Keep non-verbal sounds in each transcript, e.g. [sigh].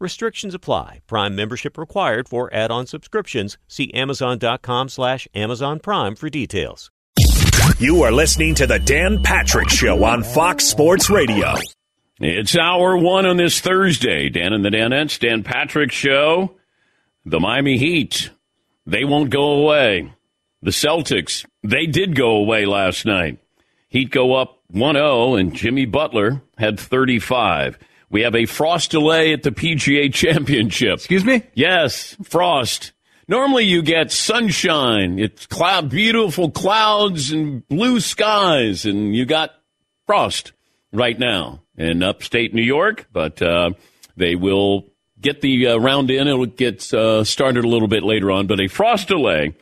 Restrictions apply. Prime membership required for add-on subscriptions. See Amazon.com slash Amazon Prime for details. You are listening to the Dan Patrick Show on Fox Sports Radio. It's hour one on this Thursday. Dan and the Danettes, Dan Patrick Show. The Miami Heat, they won't go away. The Celtics, they did go away last night. Heat go up 1-0 and Jimmy Butler had 35. We have a frost delay at the PGA Championship. Excuse me? Yes, frost. Normally you get sunshine. It's cloud, beautiful clouds and blue skies, and you got frost right now in upstate New York, but uh, they will get the uh, round in. It'll get uh, started a little bit later on, but a frost delay.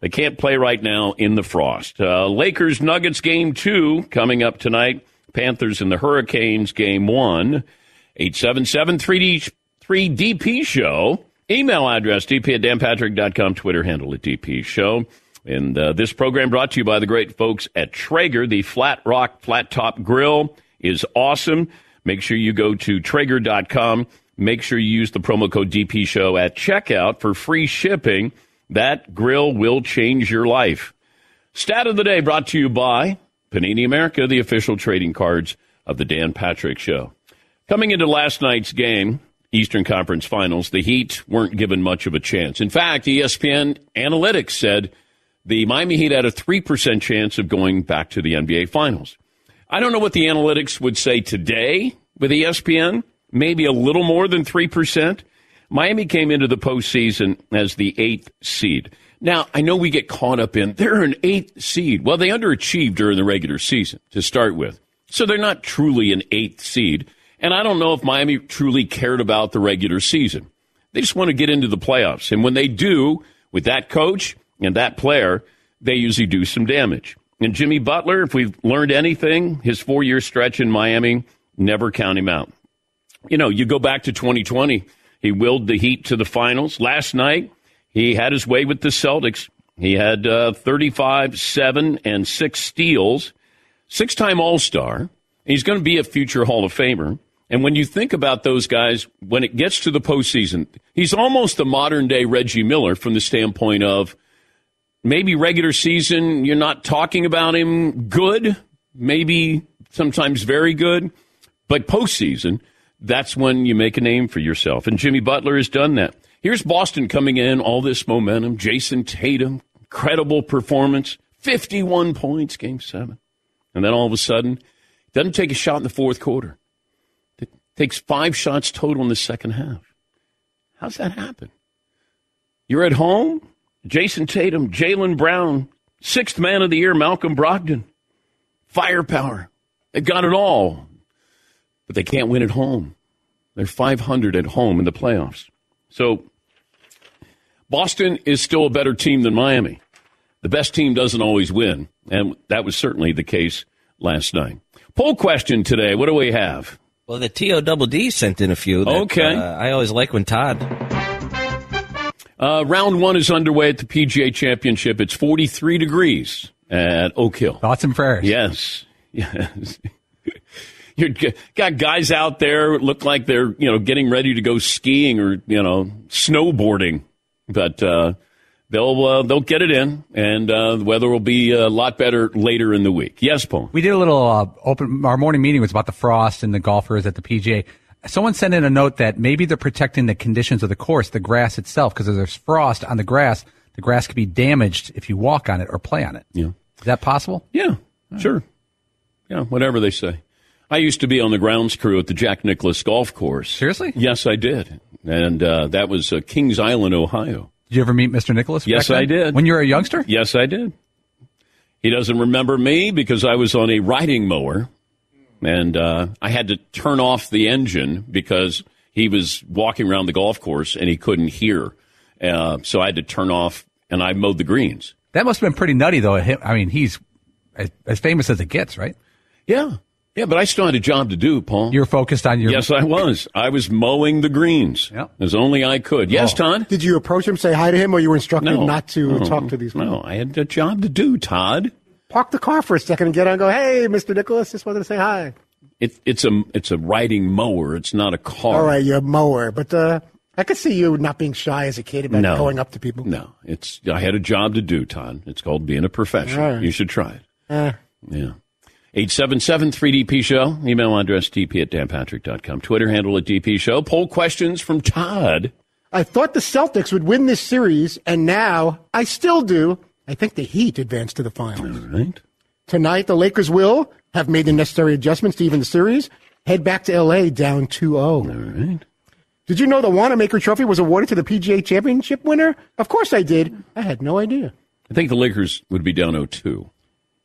They can't play right now in the frost. Uh, Lakers Nuggets game two coming up tonight. Panthers and the Hurricanes game one. 877 3DP Show. Email address, dp at danpatrick.com. Twitter handle at DP Show. And uh, this program brought to you by the great folks at Traeger. The Flat Rock Flat Top Grill is awesome. Make sure you go to Traeger.com. Make sure you use the promo code DP Show at checkout for free shipping. That grill will change your life. Stat of the day brought to you by Panini America, the official trading cards of the Dan Patrick Show. Coming into last night's game, Eastern Conference Finals, the Heat weren't given much of a chance. In fact, ESPN Analytics said the Miami Heat had a 3% chance of going back to the NBA Finals. I don't know what the analytics would say today with ESPN, maybe a little more than 3%. Miami came into the postseason as the eighth seed. Now, I know we get caught up in they're an eighth seed. Well, they underachieved during the regular season to start with. So they're not truly an eighth seed. And I don't know if Miami truly cared about the regular season. They just want to get into the playoffs. And when they do, with that coach and that player, they usually do some damage. And Jimmy Butler, if we've learned anything, his four year stretch in Miami, never count him out. You know, you go back to 2020, he willed the Heat to the finals. Last night, he had his way with the Celtics. He had uh, 35, 7, and 6 steals, six time All Star. He's going to be a future Hall of Famer. And when you think about those guys, when it gets to the postseason, he's almost the modern day Reggie Miller from the standpoint of maybe regular season, you're not talking about him good, maybe sometimes very good, but postseason, that's when you make a name for yourself. And Jimmy Butler has done that. Here's Boston coming in, all this momentum. Jayson Tatum, incredible performance, 51 points, game seven. And then all of a sudden, doesn't take a shot in the fourth quarter. Takes five shots total in the second half. How's that happen? You're at home, Jayson Tatum, Jaylen Brown, sixth man of the year, Malcolm Brogdon, firepower. They've got it all, but they can't win at home. They're 500 at home in the playoffs. So Boston is still a better team than Miami. The best team doesn't always win, and that was certainly the case last night. Poll question today. What do we have? Well, the TO Double D sent in a few. That, okay. Uh, I always like when Todd. Uh, round one is underway at the PGA Championship. It's 43 degrees at Oak Hill. Thoughts and prayers. Yes. [laughs] Yes. you got guys out there look like they're, you know, getting ready to go skiing or, you know, snowboarding. But uh, they'll uh, they'll get it in, and uh, the weather will be a lot better later in the week. Yes, Paul. We did a little uh, open. Our morning meeting was about the frost and the golfers at the PGA. Someone sent in a note that maybe they're protecting the conditions of the course, the grass itself, because if there's frost on the grass, the grass could be damaged if you walk on it or play on it. Yeah. Is that possible? Yeah, sure. Yeah, whatever they say. I used to be on the grounds crew at the Jack Nicklaus Golf Course. Seriously? Yes, I did, and uh, that was uh, Kings Island, Ohio. Did you ever meet Mr. Nicklaus? Yes. I did. When you were a youngster? Yes, I did. He doesn't remember me because I was on a riding mower, and uh, I had to turn off the engine because he was walking around the golf course and he couldn't hear. Uh, so I had to turn off, and I mowed the greens. That must have been pretty nutty, though. I mean, he's as, as famous as it gets, right? Yeah, yeah, but I still had a job to do, Paul. You're focused on your. yes, I was. I was mowing the greens Yep. as only I could. Yes, Todd. Did you approach him, say hi to him, or you were instructed No, not to No. talk to these people? No, I had a job to do, Todd. Park the car for a second and get on and go, hey, Mr. Nicklaus, just wanted to say hi. It, it's a it's a riding mower. It's not a car. All right, you're a mower. But uh, I could see you not being shy as a kid about No. going up to people. No, it's I had a job to do, Todd. It's called being a professional. All right. You should try it. Eh. Yeah. 877-3DP Show. Email address dp at danpatrick.com. Twitter handle at DP Show. Poll questions from Todd. I thought the Celtics would win this series, and now I still do. I think the Heat advance to the finals. Right? Tonight, the Lakers will have made the necessary adjustments to even the series, head back to L.A. down 2 0. All right. Did you know the Wanamaker Trophy was awarded to the PGA Championship winner? Of course I did. I had no idea. I think the Lakers would be down 0-2.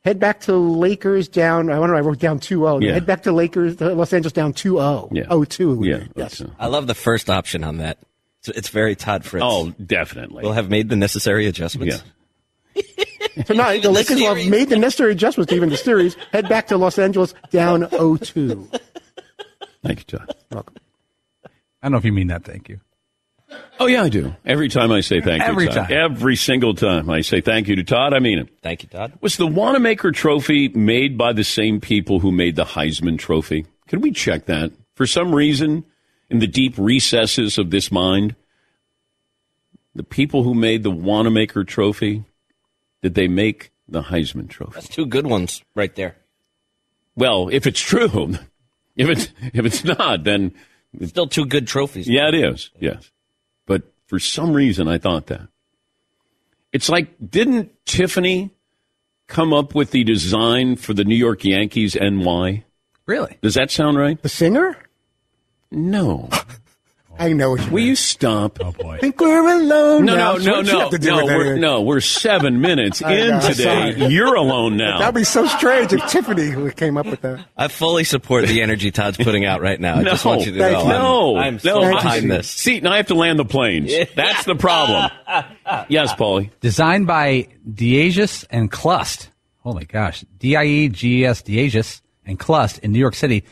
Head back to Lakers down. I wonder. If I wrote down 2-0. Yeah. Head back to Lakers. Uh, Los Angeles down 2-0. Yeah. 0-2. Yeah. Yes. that's- I love the first option on that. It's, it's very Todd Fritz. Oh, definitely. We'll have made the necessary adjustments. yeah. [laughs] Tonight, the Lakers will have made the necessary adjustments to even the series. Head back to Los Angeles down 0-2. Thank you, Todd. Welcome. I don't know if you mean that. Thank you. Oh, yeah, I do. Every time I say thank you, Every Todd. time. Every single time I say thank you to Todd, I mean it. Thank you, Todd. Was the Wanamaker Trophy made by the same people who made the Heisman Trophy? Can we check that? For some reason, in the deep recesses of this mind, the people who made the Wanamaker Trophy, did they make the Heisman Trophy? That's two good ones right there. Well, if it's true, [laughs] if it's if it's not, then Still two good trophies. yeah, it is. Yes, for some reason, I thought that it's like didn't Tiffany come up with the design for the New York Yankees NY? Really? Does that sound right? The singer? No. [laughs] I know what you Will mean. you stop? Oh boy. think we're alone No, now. no, So no, no, have to do no. We're, no, we're seven minutes [laughs] in know, today. You're alone now. That'd be so strange if Tiffany who came up with that. I fully support the energy Todd's putting out right now. I just No, want you to thank know. you. no, I'm, I'm so no. behind this. See, now I have to land the planes. That's the problem. [laughs] yes, Paulie. Designed by Dieges and Clust. Oh my gosh. D-I-E-G-E-S Dieges and Clust in New York City.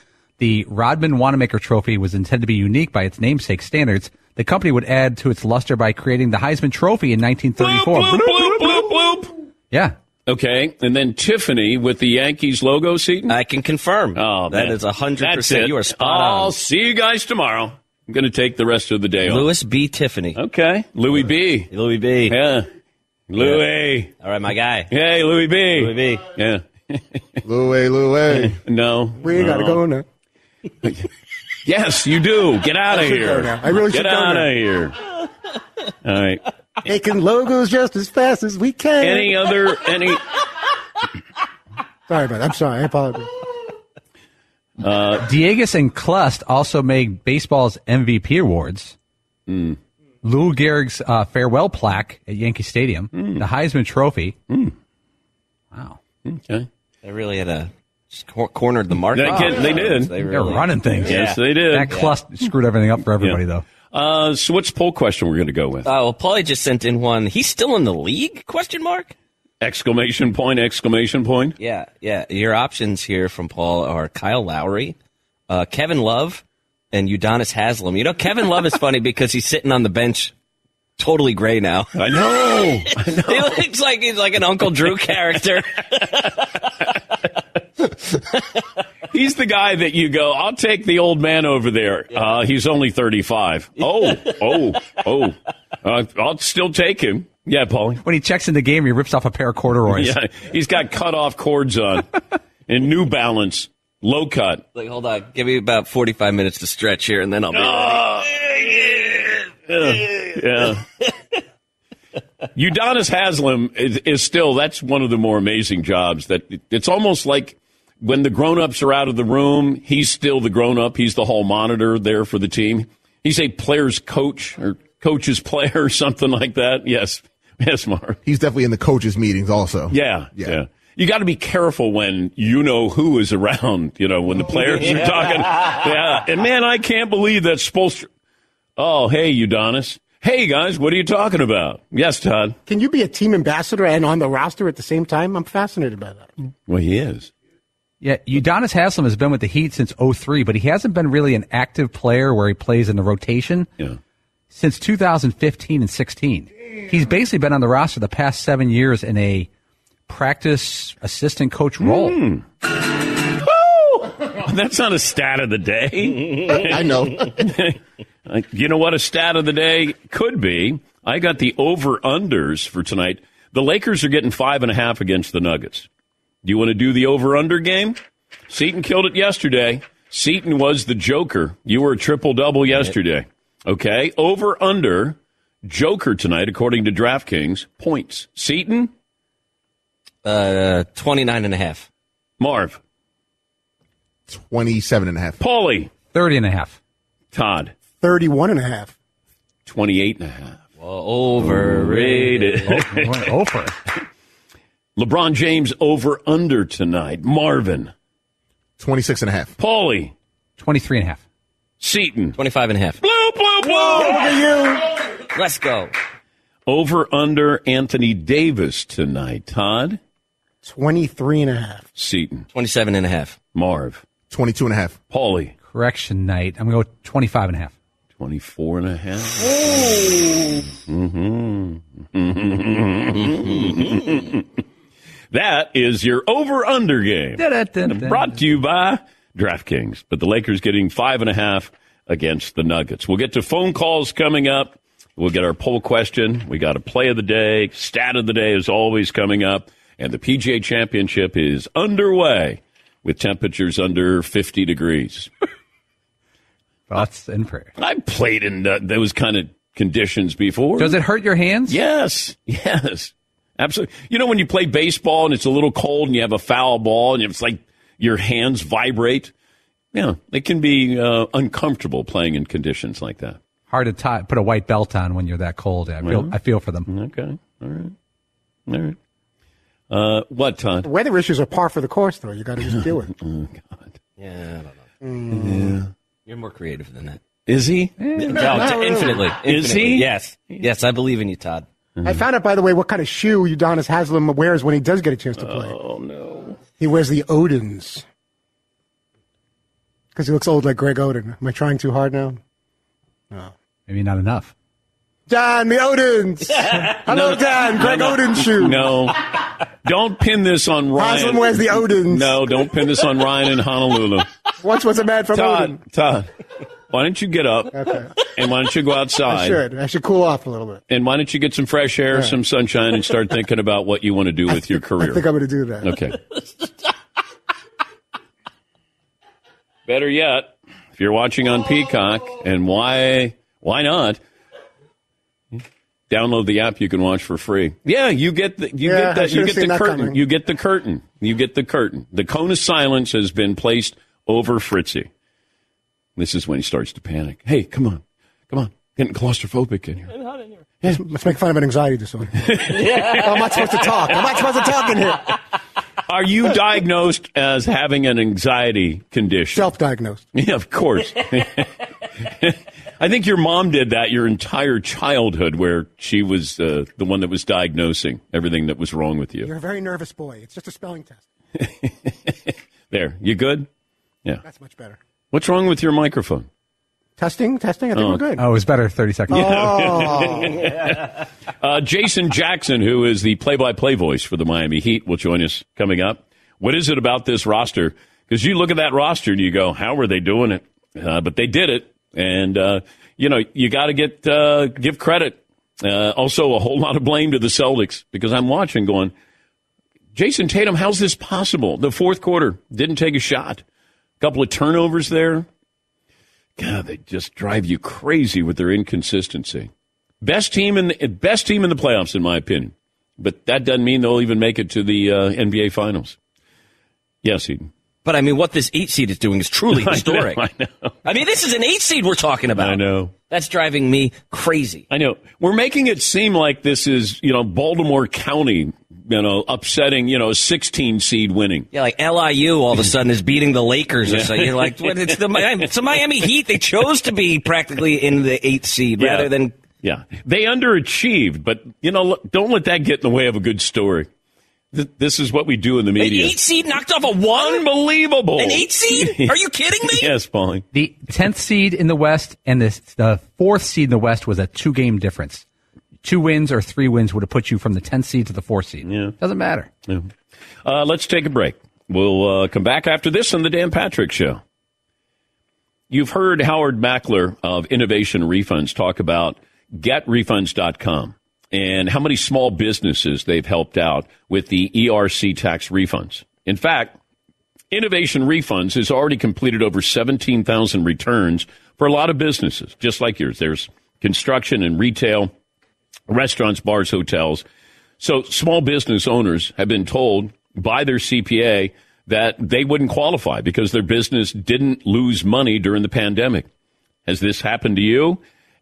The Rodman Wanamaker Trophy was intended to be unique by its namesake standards. The company would add to its luster by creating the Heisman Trophy in Bloop, 1934. bloop, bloop, bloop, bloop. Yeah. Okay, and then Tiffany with the Yankees logo, Seaton. I can confirm. Oh, that man. is a hundred That's percent. it. You are spot on. I'll see you guys tomorrow. I'm going to take the rest of the day off. Louis B. Tiffany. Okay, Louis B. Louis B. Yeah, Louis. All right, my guy. Hey, Louis B. Louis B. Yeah. [laughs] Louis, Louis. [laughs] No. We gotta go now. [laughs] Yes, you do. Get out of here. I really should go out of here. All right. Making logos just as fast as we can. Any other any Sorry about that. I'm sorry. I apologize. Dieges and Clust also made baseball's MVP awards. Hmm. Lou Gehrig's uh, farewell plaque at Yankee Stadium, Hmm. the Heisman Trophy. Wow. Okay. They really had a just cor- cornered the market. They can- they did. They They're really, running things. Yes, they did. That Clust screwed everything up for everybody, Yeah. though. Uh, so what's the poll question we're going to go with? Oh, well, Paulie just sent in one. He's still in the league? Question mark. exclamation point! Exclamation point! Yeah, yeah. Your options here from Paul are Kyle Lowry, uh, Kevin Love, and Udonis Haslem. You know, Kevin Love is funny [laughs] because he's sitting on the bench, totally gray now. I know. I [laughs] know. He looks like he's like an Uncle Drew character. [laughs] [laughs] He's the guy that you go. I'll take the old man over there. Uh, he's only thirty-five. [laughs] Oh, oh, oh. Uh, I'll still take him. Yeah, Paulie. When he checks in the game, he rips off a pair of corduroys. [laughs] Yeah, he's got cut off cords on and New Balance low cut. Like, hold on, give me about forty-five minutes to stretch here, and then I'll be ready. Yeah. Udonis Haslem is, is still, that's one of the more amazing jobs that it's almost like when the grown-ups are out of the room, he's still the grown-up. He's the hall monitor there for the team. He's a player's coach or coach's [laughs] player or something like that. Yes. Yes, Mark. He's definitely in the coaches' meetings also. Yeah. Yeah. Yeah. You got to be careful when you know who is around, you know, when the players are talking. Yeah. And man, I can't believe that Spoelstra. Oh, hey, Udonis. Hey, guys, what are you talking about? Yes, Todd. Can you be a team ambassador and on the roster at the same time? I'm fascinated by that. Well, he is. Yeah, Udonis Haslem has been with the Heat since 03, but he hasn't been really an active player where he plays in the rotation Yeah. since 2015 and 16. He's basically been on the roster the past seven years in a practice assistant coach role. Hmm. That's not a stat of the day. I know. [laughs] You know what a stat of the day could be? I got the over unders for tonight. The Lakers are getting five and a half against the Nuggets. Do you want to do the over under game? Seaton killed it yesterday. Seaton was the Joker. You were a triple double yesterday. Okay. Over under Joker tonight, according to DraftKings, points. Seaton, Uh, 29 and a half. Marv, 27 and a half. Paulie, 30 and a half. Todd, 31 and a half. 28 and a half. Well, overrated. Went [laughs] over. LeBron James over under tonight. Marvin, 26 and a half. Paulie, 23 and a half. Seaton. 25 and a half. Bloop, bloop, bloop. Let's go. Over under Anthony Davis tonight. Todd, 23 and a half. Seaton, 27 and a half. Marv, 22 and a half. Paulie, Correction night. I'm going to go 25 and a half. 24 and a half. Mhm. [laughs] that is your over under game. Brought to you by DraftKings. But the Lakers getting five and a half against the Nuggets. We'll get to phone calls coming up. We'll get our poll question. We got a play of the day. Stat of the day is always coming up. And the PGA Championship is underway with temperatures under 50 degrees. [laughs] Thoughts and prayers. I played in uh, those kind of conditions before. Does it hurt your hands? Yes, [laughs] yes, absolutely. You know when you play baseball and it's a little cold and you have a foul ball and it's like your hands vibrate. Yeah, it can be uh, uncomfortable playing in conditions like that. Hard to tie, put a white belt on when you're that cold. I feel, I feel for them. Okay, all right, all right. Uh, what, Todd? Weather issues are par for the course, though. You got to just deal with it. [laughs] Oh God, Yeah, I don't know. Yeah. You're more creative than that. is he? No, t- infinitely, Is infinitely. he? Yes. Yes, I believe in you, Todd. I found out, by the way, what kind of shoe Udonis Haslem wears when he does get a chance to play. Oh no. He wears the Odins. Because he looks old like Greg Oden. Am I trying too hard now? No, maybe not enough. Dan, the Odins! [laughs] Hello, Dan. Greg Oden shoe. No, don't pin this on Ryan. Haslem wears the Odins. No, don't pin this on Ryan in Honolulu. Watch what's a man from Odin. Todd, Todd, why don't you get up and why don't you go outside? I should. I should cool off a little bit. And why don't you get some fresh air, some sunshine, and start thinking about what you want to do with your career? I think I'm going to do that. Okay. Better yet, if you're watching on Peacock, and why why not? Download the app. You can watch for free. Yeah, you get the you Yeah, get that you get the curtain. coming. You get the curtain. You get the curtain. The cone of silence has been placed over Fritzy. This is when he starts to panic. Hey, come on, come on, getting claustrophobic in here. Let's make fun of an anxiety disorder. [laughs] I'm not supposed to talk. I'm not supposed to talk in here. Are you diagnosed as having an anxiety condition? Self-diagnosed. [laughs] Yeah, of course. [laughs] I think your mom did that your entire childhood, where she was uh, the one that was diagnosing everything that was wrong with you. You're a very nervous boy. It's just a spelling test. There, you good? Yeah. That's much better. What's wrong with your microphone? Testing, testing. I think we're good. Oh, it was better 30 seconds. Oh, [laughs] Uh, Jason Jackson, who is the play-by-play voice for the Miami Heat, will join us coming up. What is it about this roster? Because you look at that roster and you go, "How are they doing it?" Uh, but they did it, and uh, you know you got to get uh, give credit Uh, also, a whole lot of blame to the Celtics because I'm watching going, Jayson Tatum, how's this possible? The fourth quarter didn't take a shot. Couple of turnovers there. God, they just drive you crazy with their inconsistency. Best team in the, best team in the playoffs, in my opinion. But that doesn't mean they'll even make it to the uh, NBA Finals. Yes, Eden. But I mean, what this eight seed is doing is truly historic. [laughs] I know. I, know. I mean, this is an eight seed we're talking about. I know. That's driving me crazy. I know. We're making it seem like this is, you know, Baltimore County, you know, upsetting, you know, 16 seed winning. Yeah, like LIU all of a sudden is beating the Lakers or something. You're like, what, it's, the, it's the Miami Heat. They chose to be practically in the eighth seed Yeah. rather than. Yeah. They underachieved, but, you know, don't let that get in the way of a good story. This is what we do in the An media. eight seed knocked off a one? Unbelievable. An eight seed? [laughs] Are you kidding me? yes, Paulie. The 10th seed in the West and the, the fourth seed in the West was a two game difference. Two wins or three wins would have put you from the 10th seed to the fourth seed. Yeah. Doesn't matter. Yeah. Uh, let's take a break. We'll uh, come back after this on the Dan Patrick Show. You've heard Howard Mackler of Innovation Refunds talk about getrefunds.com and how many small businesses they've helped out with the ERC tax refunds. In fact, Innovation Refunds has already completed over 17,000 returns for a lot of businesses, just like yours. There's construction and retail, restaurants, bars, hotels. So small business owners have been told by their CPA that they wouldn't qualify because their business didn't lose money during the pandemic. Has this happened to you?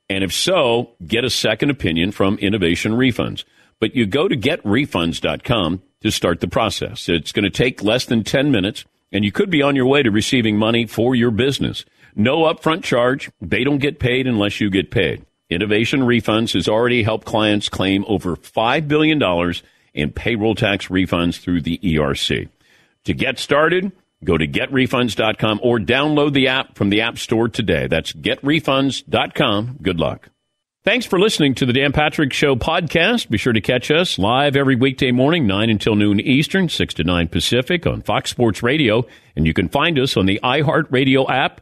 And if so, get a second opinion from Innovation Refunds. But you go to getrefunds.com to start the process. It's going to take less than 10 minutes, and you could be on your way to receiving money for your business. No upfront charge. They don't get paid unless you get paid. Innovation Refunds has already helped clients claim over $5 billion in payroll tax refunds through the ERC. To get started, go to getrefunds.com or download the app from the App Store today. That's getrefunds.com. Good luck. Thanks for listening to the Dan Patrick Show podcast. Be sure to catch us live every weekday morning, 9 until noon Eastern, 6 to 9 Pacific on Fox Sports Radio. And you can find us on the iHeartRadio app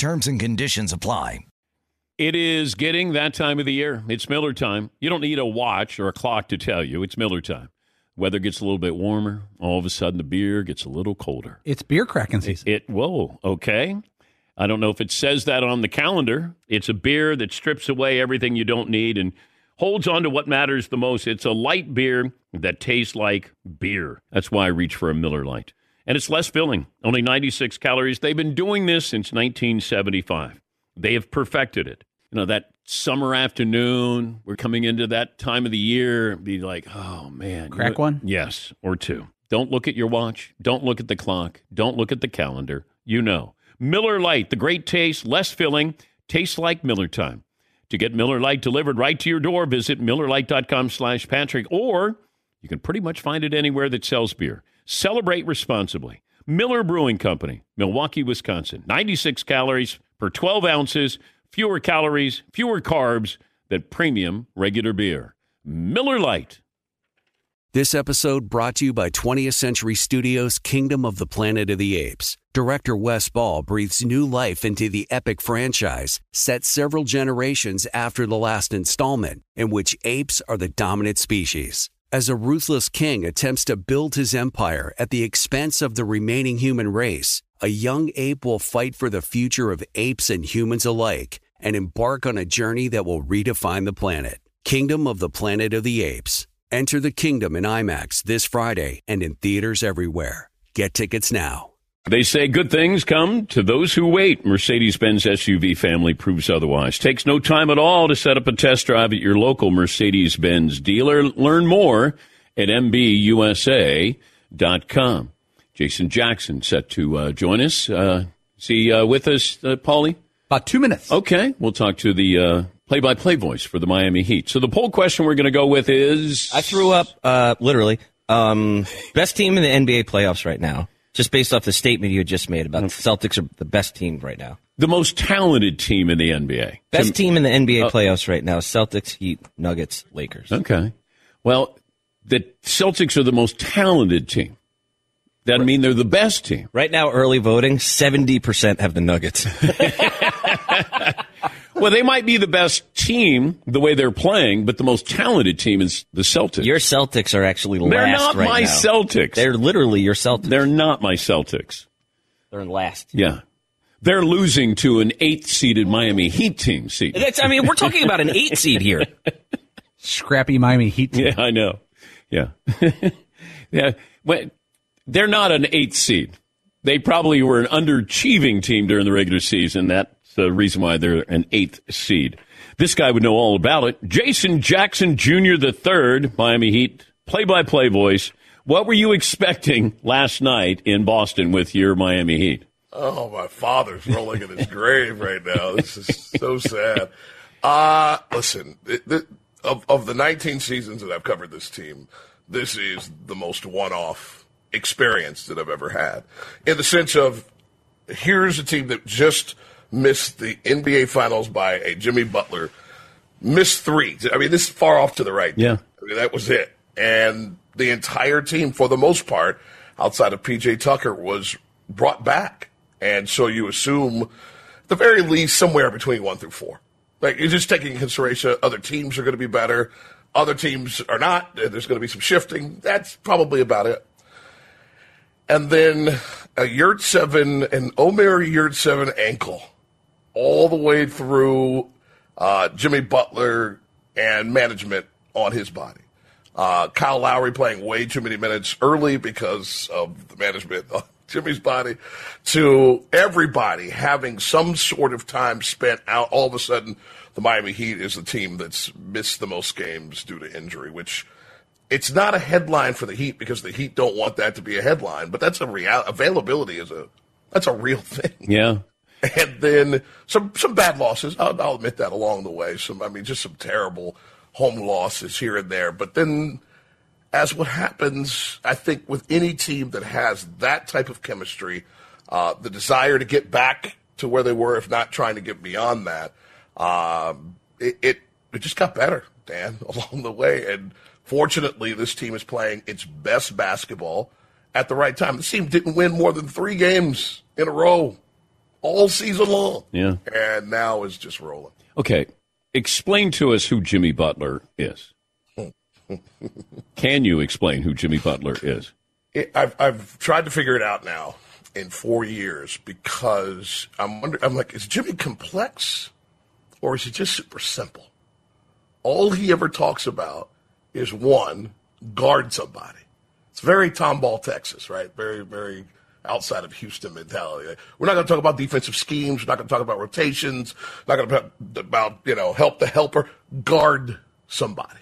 Terms and conditions apply. It is getting that time of the year. It's Miller time. You don't need a watch or a clock to tell you. It's Miller time. Weather gets a little bit warmer. All of a sudden, the beer gets a little colder. It's beer cracking season. It, whoa, okay. I don't know if it says that on the calendar. It's a beer that strips away everything you don't need and holds on to what matters the most. It's a light beer that tastes like beer. That's why I reach for a Miller Lite. And it's less filling, only 96 calories. They've been doing this since 1975. They have perfected it. You know, that summer afternoon, we're coming into that time of the year, be like, oh man. you Crack know- one? Yes, or two. Don't look at your watch. Don't look at the clock. Don't look at the calendar. You know. Miller Lite, the great taste, less filling, tastes like Miller time. To get Miller Lite delivered right to your door, visit MillerLite.com slash Patrick, or you can pretty much find it anywhere that sells beer. Celebrate responsibly. Miller Brewing Company, Milwaukee, Wisconsin. 96 calories per 12 ounces, fewer calories, fewer carbs than premium regular beer. Miller Lite. This episode brought to you by 20th Century Studios' Kingdom of the Planet of the Apes. Director Wes Ball breathes new life into the epic franchise, set several generations after the last installment, in which apes are the dominant species. As a ruthless king attempts to build his empire at the expense of the remaining human race, a young ape will fight for the future of apes and humans alike and embark on a journey that will redefine the planet. Kingdom of the Planet of the Apes. Enter the kingdom in IMAX this Friday and in theaters everywhere. Get tickets now. They say good things come to those who wait. Mercedes Benz SUV family proves otherwise. Takes no time at all to set up a test drive at your local Mercedes Benz dealer. Learn more at MBUSA.com. Jason Jackson set to uh, join us. Uh, is he uh, with us, uh, Paulie? About two minutes. Okay, we'll talk to the uh, play-by-play voice for the Miami Heat. So the poll question we're going to go with is: I threw up uh, literally um, best team in the NBA playoffs right now, just based off the statement you had just made about the Celtics are the best team right now. the most talented team in the NBA. Best team in the NBA Uh, playoffs right now: Celtics, Heat, Nuggets, Lakers. Okay. Well, the Celtics are the most talented team. Doesn't mean they're the best team. Right now, early voting: seventy percent have the Nuggets. [laughs] [laughs] Well, they might be the best team the way they're playing, but the most talented team is the Celtics. Your Celtics are actually last. They're not right my now. Celtics. They're literally your Celtics. They're not my Celtics. They're in last. Yeah. They're losing to an eighth seeded Miami Heat team. See, That's, I mean, we're talking about an eight seed here. [laughs] Scrappy Miami Heat team. Yeah, I know. Yeah. [laughs] yeah. When, they're not an eighth seed. They probably were an underachieving team during the regular season. That's the reason why they're an eighth seed. This guy would know all about it. Jason Jackson Jr. the third, Miami Heat play by play voice. What were you expecting last night in Boston with your Miami Heat? Oh, my father's rolling in his [laughs] grave right now. This is so sad. Uh, listen, it, it, of, of the 19 seasons that I've covered this team, this is the most one off experience that I've ever had. In the sense of, here's a team that just missed the NBA Finals by a Jimmy Butler, missed three. I mean, this is far off to the right. Yeah. I mean, that was it. And the entire team, for the most part, outside of PJ Tucker, was brought back. And so you assume, at the very least, somewhere between one through four. Like you're just taking into consideration other teams are going to be better, other teams are not. There's going to be some shifting. That's probably about it. And then a Yurtseven, an Omer Yurtseven ankle, all the way through uh, Jimmy Butler and management on his body. Uh, Kyle Lowry playing way too many minutes early because of the management on [laughs] Jimmy's body, to everybody having some sort of time spent out. All of a sudden, the Miami Heat is the team that's missed the most games due to injury, which it's not a headline for the Heat because the Heat don't want that to be a headline, but that's a real availability is a that's a real [laughs] thing. Yeah. And then some some bad losses. I'll, I'll admit that along the way. Some I mean just some terrible home losses here and there. But then, as what happens, I think with any team that has that type of chemistry, uh, the desire to get back to where they were, if not trying to get beyond that, um, it, it it just got better, Dan, [laughs] along the way. And fortunately, this team is playing its best basketball at the right time. This team didn't win more than three games in a row all season long. Yeah. And now it's just rolling. Okay. Explain to us who Jimmy Butler is. Can you explain who Jimmy Butler is? It, I've, I've tried to figure it out now in four years because I'm wondering, I'm like, is Jimmy complex or is he just super simple? All he ever talks about is one, guard somebody. It's very Tomball, Texas, right? Very, very outside of Houston mentality. We're not going to talk about defensive schemes. We're not going to talk about rotations. Not going to talk about, you know, help the helper. Guard somebody.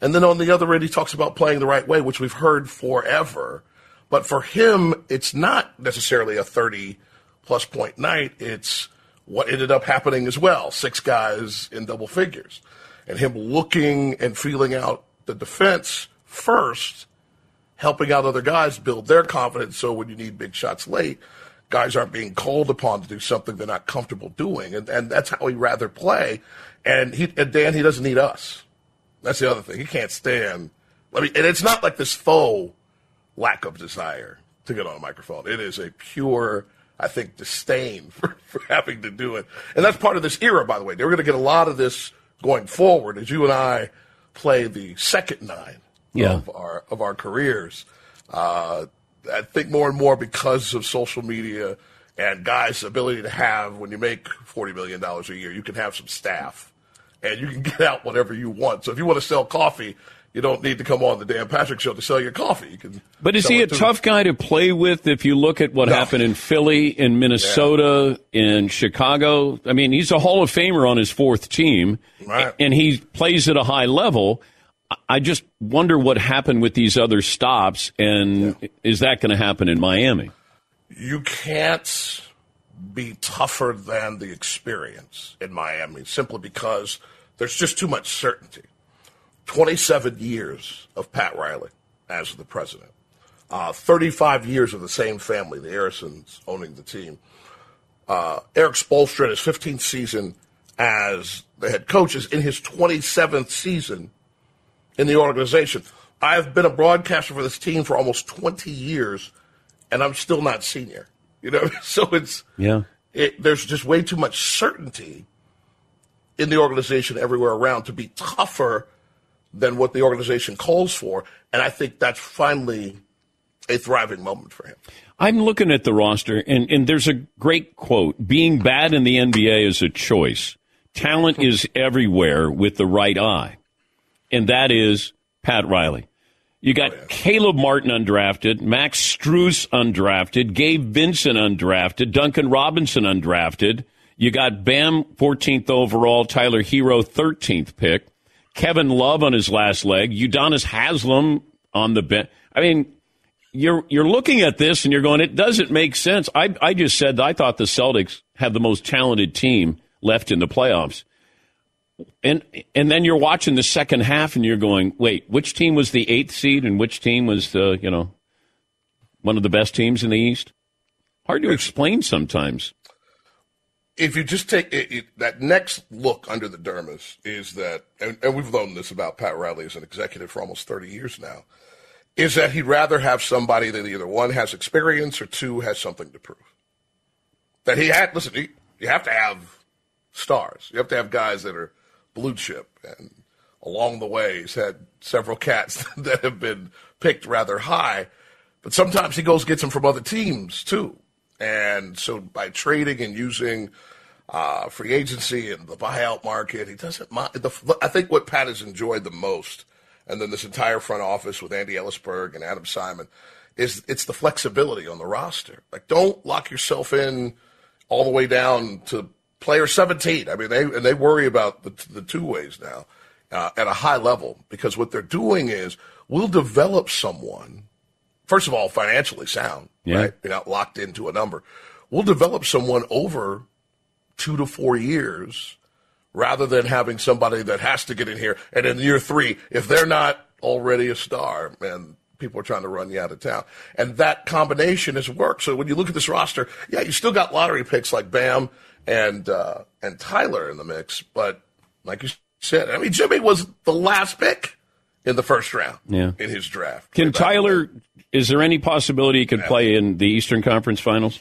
And then on the other end, he talks about playing the right way, which we've heard forever. But for him, it's not necessarily a 30 plus point night. It's what ended up happening as well. Six guys in double figures. And him looking and feeling out the defense first, helping out other guys build their confidence. So when you need big shots late, guys aren't being called upon to do something they're not comfortable doing. And, and that's how he'd rather play. And he, and Dan, he doesn't need us. That's the other thing. He can't stand. I mean, and it's not like this faux lack of desire to get on a microphone. It is a pure, I think, disdain [laughs] for, for having to do it. And that's part of this era, by the way. They're going to get a lot of this going forward as you and I play the second nine Yeah. of our of our careers. Uh, I think more and more because of social media and guys' ability to have when you make forty million dollars a year, you can have some staff and you can [laughs] get out whatever you want. So if you want to sell coffee, you don't need to come on the Dan Patrick Show to sell your coffee. You can. But is he a tough guy to play with if you look at what No. happened in Philly, in Minnesota, in Chicago? I mean, he's a Hall of Famer on his fourth team, Right. and he plays at a high level. I- just wonder what happened with these other stops, and is that going to happen in Miami? You can't be tougher than the experience in Miami simply because there's just too much certainty. 27 years of Pat Riley as the president, uh, 35 years of the same family, the Arisons owning the team. Uh, Erik Spoelstra in his 15th season as the head coach is in his 27th season in the organization. I've been a broadcaster for this team for almost 20 years, and I'm still not senior. You know, [laughs] so it's yeah. It, there's just way too much certainty in the organization everywhere around to be tougher than what the organization calls for, and I think that's finally a thriving moment for him. I'm looking at the roster, and, and there's a great quote Being bad in the NBA is a choice. Talent hmm. is everywhere with the right eye. And that is Pat Riley. You got oh, yeah. Caleb Martin undrafted, Max Strus undrafted, Gabe Vincent undrafted, Duncan Robinson undrafted. You got Bam 14th overall, Tyler Herro 13th pick, Kevin Love on his last leg, Udonis Haslem on the bench. I mean, you're you're looking at this and you're going, it doesn't make sense. I I just said I thought the Celtics had the most talented team left in the playoffs. And and then you're watching the second half and you're going, wait, which team was the eighth seed and which team was the you know one of the best teams in the East? Hard to explain sometimes. If you just take it, it, that next look under the dermis is that, and, and we've known this about Pat Riley as an executive for almost 30 years now, is that he'd rather have somebody that either one has experience or two has something to prove. That he had, listen, he, you have to have stars. You have to have guys that are blue chip. And along the way, he's had several cats [laughs] that have been picked rather high. But sometimes he goes gets them from other teams too. And so by trading and using uh, free agency and the buyout market, he doesn't mind. The, I think what Pat has enjoyed the most, and then this entire front office with Andy Elisburg and Adam Simon, is it's the flexibility on the roster. Like, don't lock yourself in all the way down to player 17. I mean, they and they worry about the, the two ways now uh, at a high level because what they're doing is we'll develop someone. First of all, financially sound, yeah. right? You're not locked into a number. We'll develop someone over two to four years rather than having somebody that has to get in here. And in year three, if they're not already a star, man, people are trying to run you out of town. And that combination has worked. So when you look at this roster, yeah, you still got lottery picks like Bam and uh, and Tyler in the mix. But like you said, I mean, Jimmy was the last pick in the first round yeah. in his draft. Can Tyler? Is there any possibility he could yeah. play in the Eastern Conference Finals?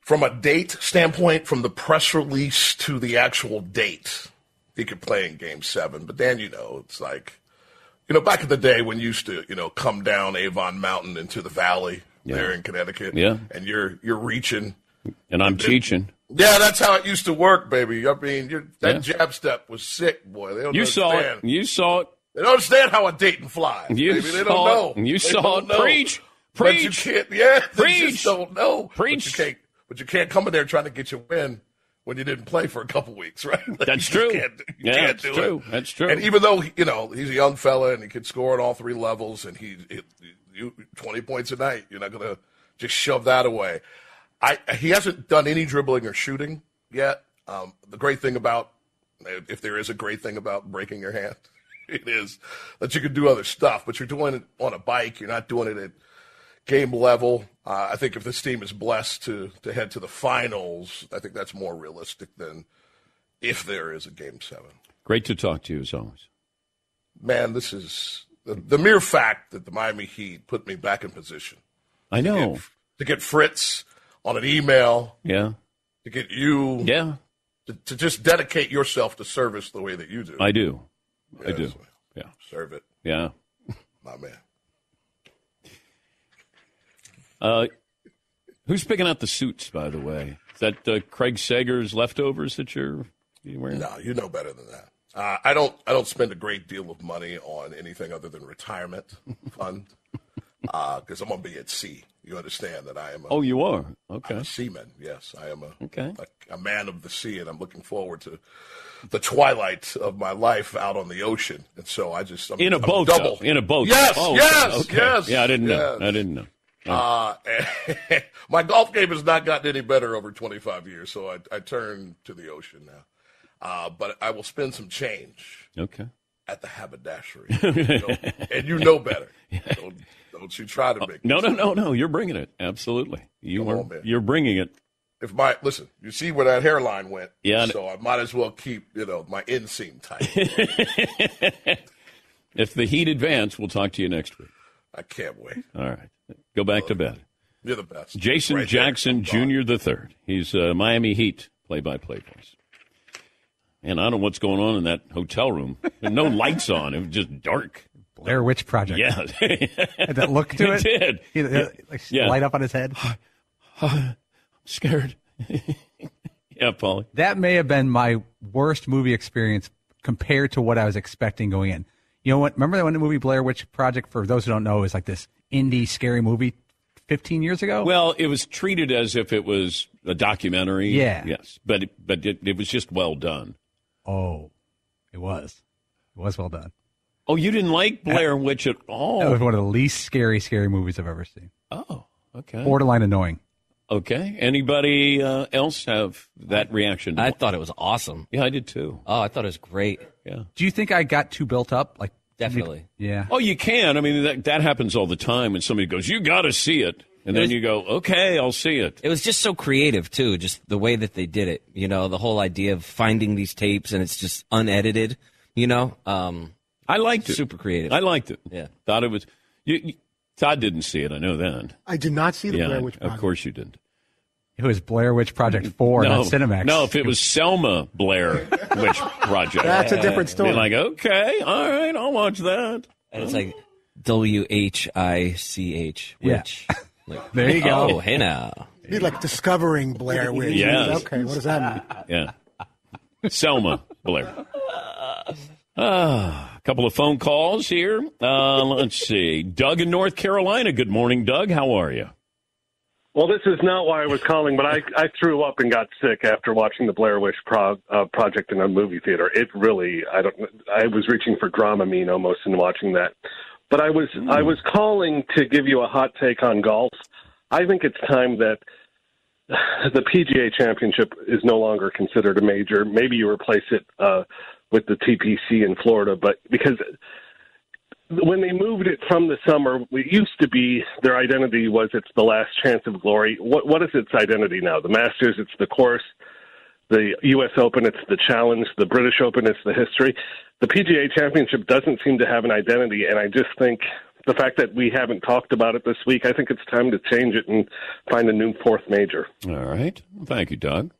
From a date standpoint, from the press release to the actual date, he could play in Game Seven. But then you know, it's like, you know, back in the day when you used to, you know, come down Avon Mountain into the valley yeah. there in Connecticut, yeah, and you're you're reaching, and I'm teaching. Yeah, that's how it used to work, baby. I mean, that yeah. jab step was sick, boy. They don't you understand. saw it. You saw it. They don't understand how a Dayton flies. You baby. They don't know. It. You they saw it. Know. Preach. Preach. But you can't. Yeah, they Preach. just don't know. Preach. But you [laughs] can't. But you can't come in there trying to get your win when you didn't play for a couple weeks, [laughs] right? Like that's true. Can't, yeah, can't that's true. It. That's true. And even though you know he's a young fella and he can score at all three levels, and he, he, he twenty points a night, you're not going to just shove that away. I he hasn't done any dribbling or shooting yet. Um, the great thing about, if there is a great thing about breaking your hand, [laughs] it is that you can do other stuff, but you're doing it on a bike. You're not doing it at game level. Uh, I think if this team is blessed to to head to the finals, I think that's more realistic than if there is a game seven. Great to talk to you as always. Man, this is the, the mere fact that the Miami Heat put me back in position. I know to get, to get Fritz on an email. Yeah. To get you. Yeah to, to, just dedicate yourself to service the way that you do. I do. Yes. I do. Yeah. Serve it. Yeah. My man. Uh, who's picking out the suits, by the way? Is that uh, Craig Sager's leftovers that you're, you wearing? No, you know better than that. Uh, I don't. I don't spend a great deal of money on anything other than retirement fund because [laughs] uh, I'm gonna be at sea. You understand that I am. A, oh, you are okay. I'm a seaman. Yes, I am a okay a, a, man of the sea, and I'm looking forward to the twilight of my life out on the ocean. And so I just I'm, in a I'm boat, double though. in a boat. Yes, oh, yes, okay. yes. Yeah, I didn't yes. know. I didn't know. Uh, [laughs] my golf game has not gotten any better over 25 years, so I, I turn to the ocean now. Uh, but I will spend some change Okay. At the haberdashery, [laughs] You know, and you know better. [laughs] Don't, don't you try to make No, no, no, no. You're bringing it. Absolutely. You Come are. on, you're bringing it. If my listen, you see where that hairline went. Yeah. So I might as well keep you know my inseam tight. [laughs] If the heat advance, we'll talk to you next week. I can't wait. All right. Go back to bed. You're the best. Jason Right. Jackson Jr. the third. He's uh, Miami Heat play-by-play voice. And I don't know what's going on in that hotel room. No lights on. It was just dark. Blair Witch Project. Yeah. Had that look to [laughs] it. It did. He, uh, like Yeah. light up on his head. I'm Scared. [laughs] yeah, Paulie. That may have been my worst movie experience compared to what I was expecting going in. You know what? Remember when the movie Blair Witch Project, for those who don't know, is like this indie scary movie 15 years ago? Well, it was treated as if it was a documentary. Yeah. Yes. But it, but it, it was just well done. Oh, it was. It was well done. Oh, you didn't like Blair Witch at all? That was one of the least scary, scary movies I've ever seen. Oh, okay. Borderline annoying. Okay. Anybody uh, else have that reaction? I thought it was awesome. yeah, I did too. Oh, I thought it was great. Yeah. Do you think I got too built up? Like Definitely. Yeah. Oh, you can. I mean, that, that happens all the time when somebody goes, "You got to see it," and then was- you go, "Okay, I'll see it." It was just so creative too, just the way that they did it. You know, the whole idea of finding these tapes and it's just unedited. You know, um, I liked it. super creative. I liked it. Yeah. Thought it was. You, you, Todd didn't see it. I know that. I did not see the yeah, Blair Witch of course you didn't. It was Blair Witch Project 4, no, not Cinemax. No, if it was Selma Blair Witch Project, [laughs] That's a different Be story. like, okay, all right, I'll watch that. and it's like W H I C H. Yeah. Which. Like, There you go. Oh, hey now. It'd be like discovering Blair [laughs] Witch. Yes. Okay, what does that mean? Yeah. Selma Blair. Ah, a couple of phone calls here. Uh, let's see. Doug in North Carolina. Good morning, Doug. How are you? Well, this is not why I was calling, but I, I threw up and got sick after watching the Blair Witch Pro, uh, Project in a movie theater. It really, I don't, I was reaching for Dramamine almost in watching that. But I was, I was calling to give you a hot take on golf. I think it's time that [sighs] the PGA Championship is no longer considered a major. Maybe you replace it uh, with the TPC in Florida, but because when they moved it from the summer, it used to be their identity was it's the last chance of glory. What what is its identity now? The Masters, it's the course. The U.S. Open, it's the challenge. The British Open, it's the history. The PGA Championship doesn't seem to have an identity, and I just think the fact that we haven't talked about it this week, I think it's time to change it and find a new fourth major. All right. Thank you, Doug.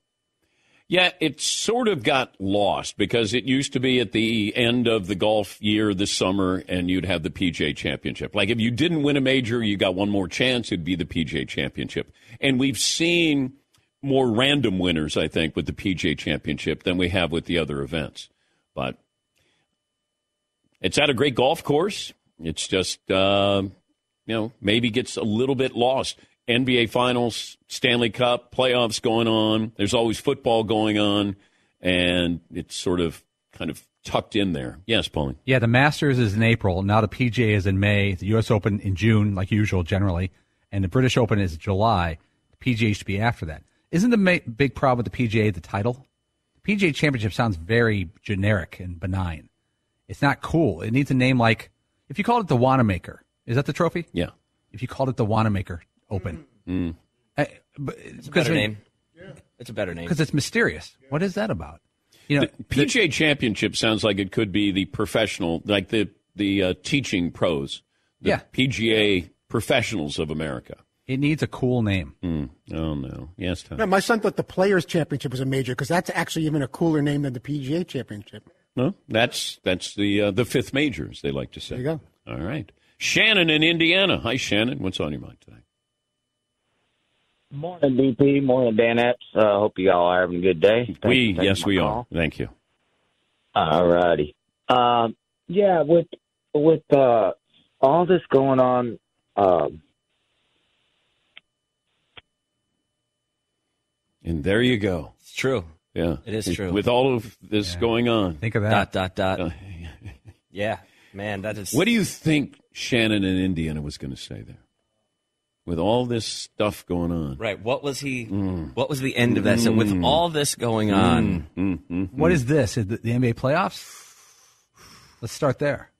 Yeah, it sort of got lost because it used to be at the end of the golf year this summer, and you'd have the PGA Championship. Like if you didn't win a major, you got one more chance, it'd be the PGA Championship. And we've seen more random winners, I think, with the PGA Championship than we have with the other events. But it's at a great golf course. It's just, uh, you know, maybe gets a little bit lost. NBA Finals, Stanley Cup, playoffs going on. There's always football going on, and it's sort of kind of tucked in there. Yes, Pauline. Yeah, the Masters is in April. Now the PGA is in May. The U.S. Open in June, like usual, generally, and the British Open is July. The PGA should be after that. Isn't the ma- big problem with the PGA the title? The PGA Championship sounds very generic and benign. It's not cool. It needs a name like if you called it the Wanamaker. Is that the trophy? Yeah. If you called it the Wanamaker Open, Mm. I, but, It's a better name. Yeah. It's a better name. because it's mysterious. What is that about? You know, the PGA Championship sounds like it could be the professional, like the the uh, teaching pros, the Yeah. PGA professionals of America. It needs a cool name. Mm. Oh no, yes, Tom. No, my son thought the Players Championship was a major because that's actually even a cooler name than the PGA Championship. No, that's that's the uh, the fifth major, as they like to say. There you go. All right, Shannon in Indiana. Hi, Shannon. What's on your mind today? Morning, DP. Morning, Dan Epps. Uh, hope you all are having a good day. Thanks we yes, we call. are. Thank you. All righty. Um, yeah, with with uh, all this going on, um, And there you go. It's true. Yeah, It is true. With all of this going on, think of that. Dot dot dot. Uh, [laughs] yeah, man, that is. what do you think Shannon in Indiana was going to say there? with all this stuff going on. Right. What was he? Mm. What was the end of that? So with mm. all this going mm. on, Mm. What is this? Is the, the NBA playoffs? Let's start there.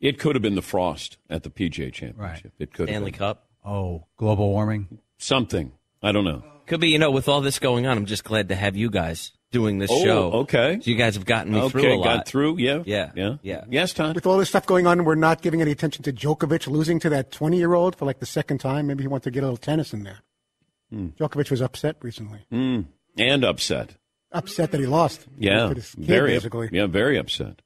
It could have been the frost at the PGA Championship. It could have Stanley been. Cup. Oh, global warming. something. I don't know. Could be, you know, with all this going on, I'm just glad to have you guys doing this Oh, show. okay. So you guys have gotten me okay, through a lot. got through. Yeah, Yeah. yeah, Yeah. Yes, Todd. With all this stuff going on, we're not giving any attention to Djokovic losing to that 20 year old for like the second time. Maybe he wants to get a little tennis in there. Djokovic was upset recently. Mm. And upset. Upset that he lost. Yeah, With his kid, very. basically. Yeah, very upset.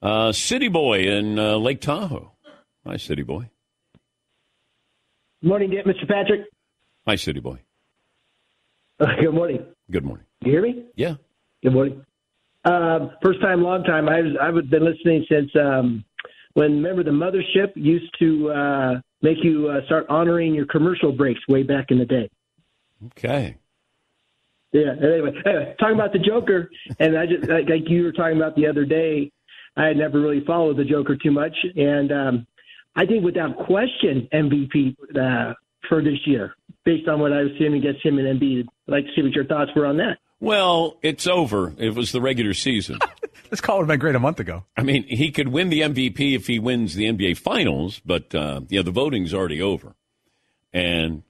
Uh, City Boy in uh, Lake Tahoe. Hi, City Boy. Morning, Mr. Patrick. Hi, City Boy. Uh, [laughs] good morning. Good morning. You hear me? Yeah. Good morning. Um, first time, long time. I've I've been listening since um, when remember the mothership used to uh, make you uh, start honoring your commercial breaks way back in the day. Okay. Yeah. Anyway, anyway talking about the Joker, and I just like, like you were talking about the other day. I had never really followed the Joker too much, and um, I think without question MVP uh, for this year, based on what I was seeing against him and Embiid. I'd like to see what your thoughts were on that. Well, it's over. It was the regular season. [laughs] This call would have been great a month ago. I mean, he could win the MVP if he wins the NBA Finals, but uh, yeah, the voting's already over. And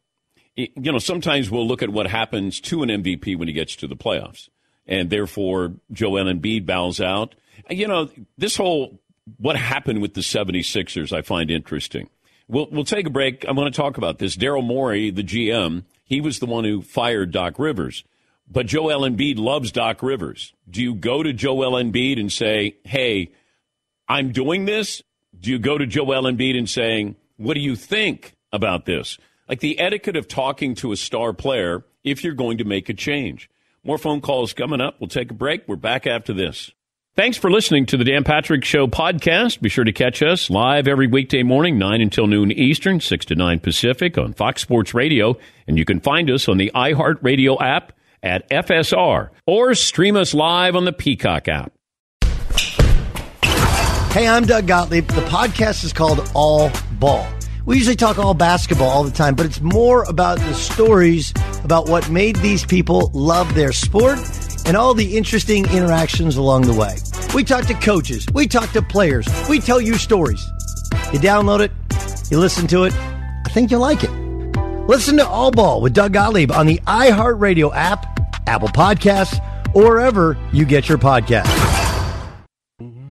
you know, sometimes we'll look at what happens to an MVP when he gets to the playoffs, and therefore Joel Embiid bows out. You know, this whole what happened with the 76ers I find interesting. We'll we'll take a break. I want to talk about this. Daryl Morey, the GM, he was the one who fired Doc Rivers. But Joel Embiid loves Doc Rivers. Do you go to Joel Embiid and say, "Hey, I'm doing this"? Do you go to Joel Embiid and saying, "What do you think about this?" Like the etiquette of talking to a star player if you're going to make a change. More phone calls coming up. We'll take a break. We're back after this. Thanks for listening to the Dan Patrick Show podcast. Be sure to catch us live every weekday morning, 9 until noon Eastern, 6 to 9 Pacific on Fox Sports Radio. And you can find us on the iHeartRadio app at FSR or stream us live on the Peacock app. Hey, I'm Doug Gottlieb. The podcast is called All Ball. We usually talk all basketball all the time, but it's more about the stories about what made these people love their sport and all the interesting interactions along the way. We talk to coaches, we talk to players, we tell you stories. You download it, you listen to it, I think you'll like it. Listen to All Ball with Doug Gottlieb on the iHeartRadio app, Apple Podcasts, or wherever you get your podcasts.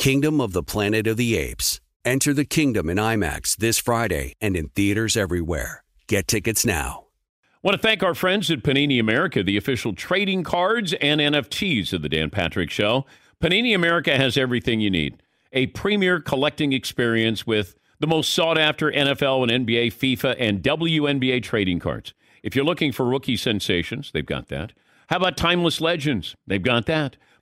Kingdom of the Planet of the Apes. Enter the kingdom in IMAX this Friday and in theaters everywhere. Get tickets now. I Want to thank our friends at Panini America, the official trading cards and NFTs of the Dan Patrick Show. Panini America has everything you need a premier collecting experience with the most sought after NFL and NBA, FIFA, and WNBA trading cards. If you're looking for rookie sensations, they've got that. How about timeless legends? They've got that.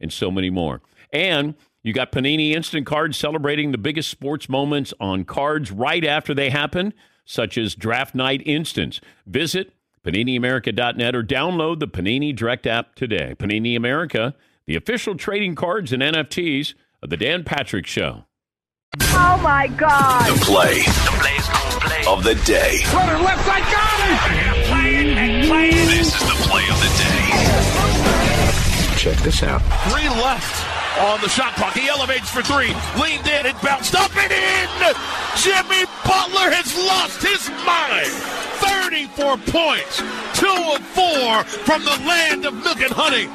and so many more. And you got Panini Instant Cards celebrating the biggest sports moments on cards right after they happen, such as Draft Night Instance. Visit PaniniAmerica.net or download the Panini Direct app today. Panini America, the official trading cards and NFTs of the Dan Patrick Show. Oh my God! The play, the play's gonna play of the day. Runner left side, got it! Play it and play it. This is the play of the day. Check this out. Three left on the shot clock. He elevates for three. Leaned in It bounced up and in. Jimmy Butler has lost his mind. 34 points. Two of four from the land of milk and honey.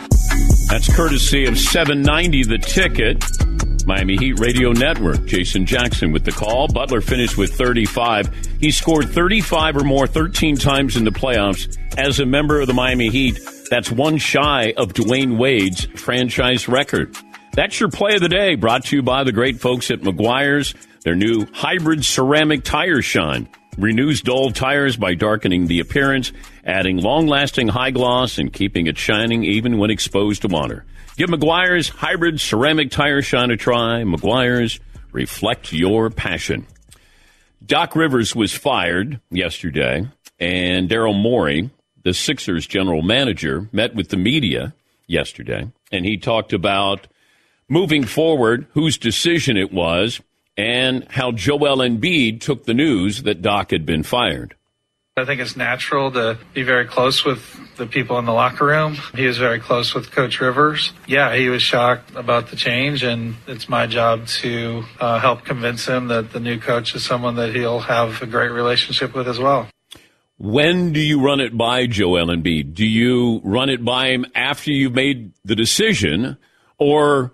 That's courtesy of 790 The Ticket, Miami Heat Radio Network. Jason Jackson with the call. Butler finished with 35. He scored 35 or more 13 times in the playoffs as a member of the Miami Heat. That's one shy of Dwyane Wade's franchise record. That's your play of the day, brought to you by the great folks at Meguiar's. Their new hybrid ceramic tire shine renews dull tires by darkening the appearance, adding long lasting high gloss, and keeping it shining even when exposed to water. Give Meguiar's hybrid ceramic tire shine a try. Meguiar's reflect your passion. Doc Rivers was fired yesterday, and Daryl Morey, the Sixers general manager, met with the media yesterday, and he talked about moving forward, whose decision it was, and how Joel Embiid took the news that Doc had been fired. I think it's natural to be very close with the people in the locker room. He was very close with Coach Rivers. Yeah, he was shocked about the change, and it's my job to uh, help convince him that the new coach is someone that he'll have a great relationship with as well. When do you run it by Joel Embiid? Do you run it by him after you've made the decision, or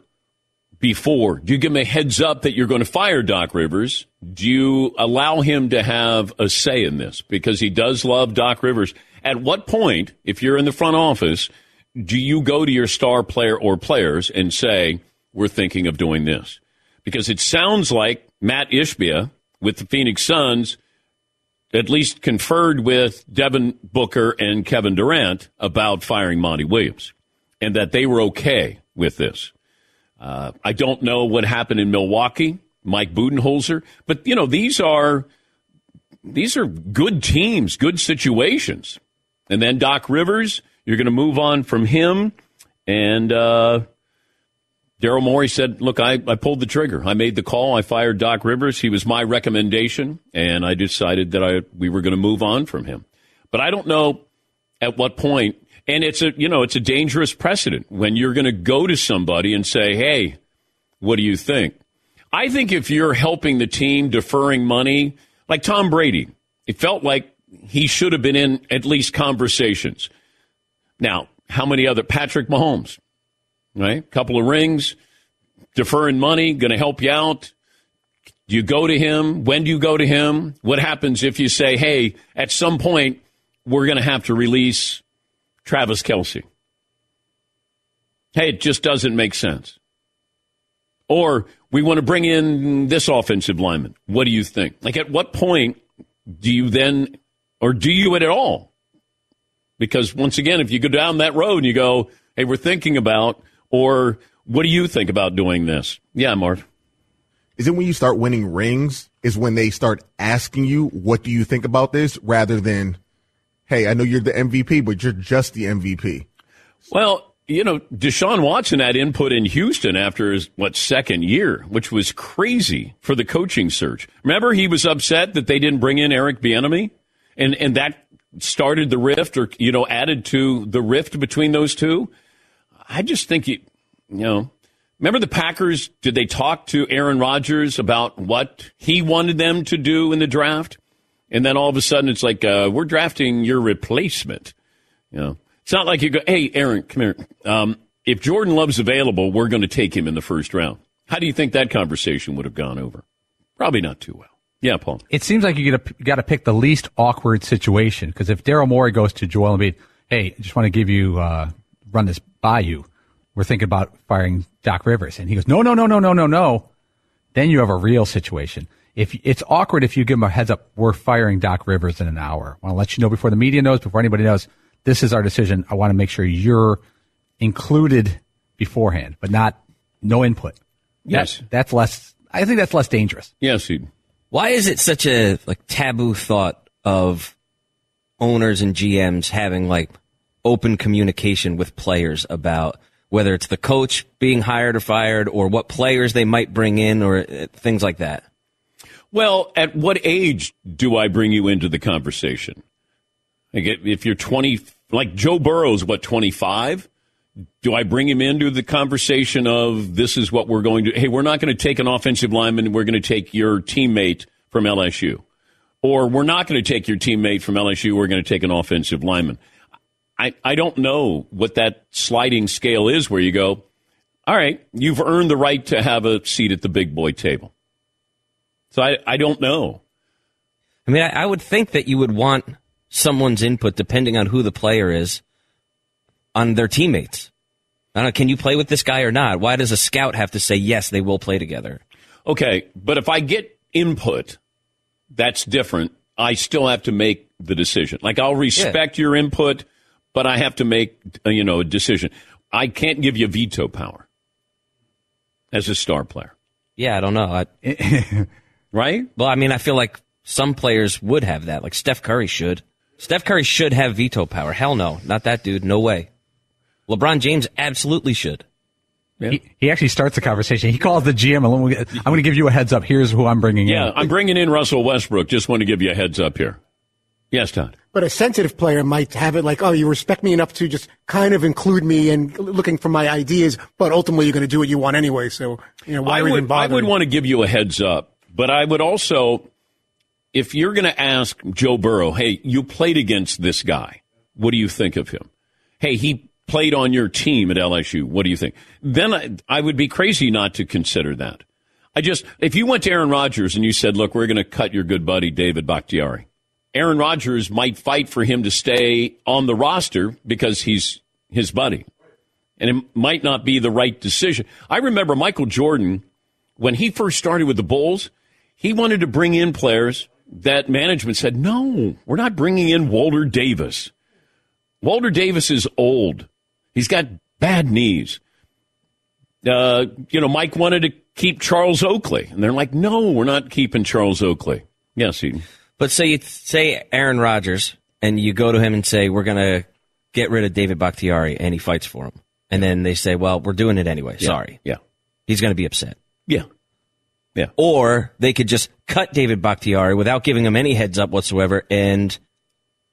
before? Do you give him a heads up that you're going to fire Doc Rivers? Do you allow him to have a say in this? Because he does love Doc Rivers. At what point, if you're in the front office, do you go to your star player or players and say, we're thinking of doing this? Because it sounds like Matt Ishbia with the Phoenix Suns at least conferred with Devin Booker and Kevin Durant about firing Monty Williams and that they were okay with this. Uh, I don't know what happened in Milwaukee, Mike Budenholzer, but you know these are these are good teams, good situations. And then Doc Rivers, you're going to move on from him, and uh, Daryl Morey said, "Look, I, I pulled the trigger. I made the call. I fired Doc Rivers. He was my recommendation, and I decided that I we were going to move on from him. But I don't know at what point and it's a, you know, it's a dangerous precedent when you're going to go to somebody and say, hey, what do you think? I think if you're helping the team deferring money, like Tom Brady, it felt like he should have been in at least conversations. Now, how many other Patrick Mahomes, right? Couple of rings, deferring money, going to help you out. Do you go to him? When do you go to him? What happens if you say, hey, at some point, we're going to have to release Travis Kelce? Hey, it just doesn't make sense. Or we want to bring in this offensive lineman. What do you think? Like, at what point do you then, or do you at all? Because once again, if you go down that road and you go, hey, we're thinking about, or what do you think about doing this? Yeah, Marv. Is it when you start winning rings is when they start asking you, what do you think about this rather than, hey, I know you're the MVP, but you're just the MVP. Well, you know, Deshaun Watson had input in Houston after his, what, second year, which was crazy for the coaching search. Remember, he was upset that they didn't bring in Eric Bieniemy? And, and that started the rift or, you know, added to the rift between those two. I just think, you, you know, remember the Packers? Did they talk to Aaron Rodgers about what he wanted them to do in the draft? and then all of a sudden it's like uh, we're drafting your replacement. You know, it's not like you go, "Hey, Aaron, come here. Um, if Jordan Love's available, we're going to take him in the first round." How do you think that conversation would have gone over? Probably not too well. Yeah, Paul. It seems like you got to pick the least awkward situation because if Daryl Morey goes to Joel Embiid, hey, I just want to give you uh, run this by you. We're thinking about firing Doc Rivers, and he goes, no, no, no, no, no, no, no. Then you have a real situation if it's awkward if you give them a heads up, we're firing Doc Rivers in an hour. I want to let you know before the media knows, before anybody knows, this is our decision. I want to make sure you're included beforehand, but not no input. Yes, that, that's less. I think that's less dangerous. Yes, Why is it such a like taboo thought of owners and GMs having like open communication with players about whether it's the coach being hired or fired or what players they might bring in or uh, things like that? Well, at what age do I bring you into the conversation? Like if you're 20, like Joe Burrow's what 25? Do I bring him into the conversation of this is what we're going to? Hey, we're not going to take an offensive lineman. We're going to take your teammate from LSU, or we're not going to take your teammate from LSU. We're going to take an offensive lineman. I I don't know what that sliding scale is where you go. All right, you've earned the right to have a seat at the big boy table. So I I don't know. I mean, I, I would think that you would want someone's input depending on who the player is on their teammates. I don't know, can you play with this guy or not? Why does a scout have to say yes, they will play together? Okay, but if I get input, that's different. I still have to make the decision. Like I'll respect yeah. your input, but I have to make uh, you know a decision. I can't give you veto power as a star player. Yeah, I don't know. I, [laughs] right? Well, I mean, I feel like some players would have that. Like Steph Curry should. Steph Curry should have veto power. Hell no, not that dude. No way. LeBron James absolutely should. Yeah. He, he actually starts the conversation. He calls the GM. I'm going to give you a heads up. Here's who I'm bringing yeah, in. Yeah, I'm bringing in Russell Westbrook. Just want to give you a heads up here. Yes, Todd. But a sensitive player might have it like, oh, you respect me enough to just kind of include me and looking for my ideas, but ultimately you're going to do what you want anyway. So, you know, why I would, even bother? I would want to give you a heads up, but I would also, if you're going to ask Joe Burrow, hey, you played against this guy. What do you think of him? Hey, he played on your team at LSU. What do you think? Then I, I would be crazy not to consider that. I just, if you went to Aaron Rodgers and you said, look, we're going to cut your good buddy David Bakhtiari, Aaron Rodgers might fight for him to stay on the roster because he's his buddy. And it might not be the right decision. I remember Michael Jordan, when he first started with the Bulls, he wanted to bring in players that management said, no, we're not bringing in Walter Davis. Walter Davis is old. He's got bad knees. Uh, you know, Mike wanted to keep Charles Oakley, and they're like, "No, we're not keeping Charles Oakley." Yes, he. But say you say Aaron Rodgers, and you go to him and say, "We're going to get rid of David Bakhtiari," and he fights for him, and then they say, "Well, we're doing it anyway." Yeah. Sorry. Yeah. He's going to be upset. Yeah. Yeah. Or they could just cut David Bakhtiari without giving him any heads up whatsoever, and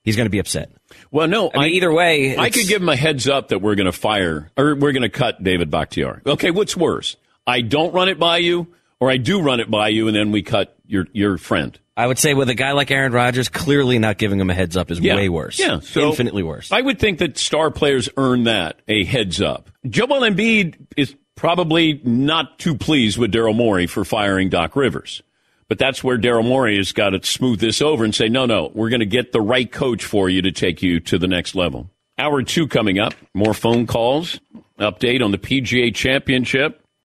he's going to be upset. Well, no. I mean, either way, I could give him a heads up that we're going to fire or we're going to cut David Bakhtiari. Okay, what's worse? I don't run it by you, or I do run it by you, and then we cut your your friend. I would say with a guy like Aaron Rodgers, clearly not giving him a heads up is yeah. way worse. Yeah, so infinitely worse. I would think that star players earn that a heads up. Joel Embiid is probably not too pleased with Daryl Morey for firing Doc Rivers. But that's where Daryl Morey has got to smooth this over and say, no, no, we're going to get the right coach for you to take you to the next level. Hour two coming up. More phone calls. Update on the PGA Championship.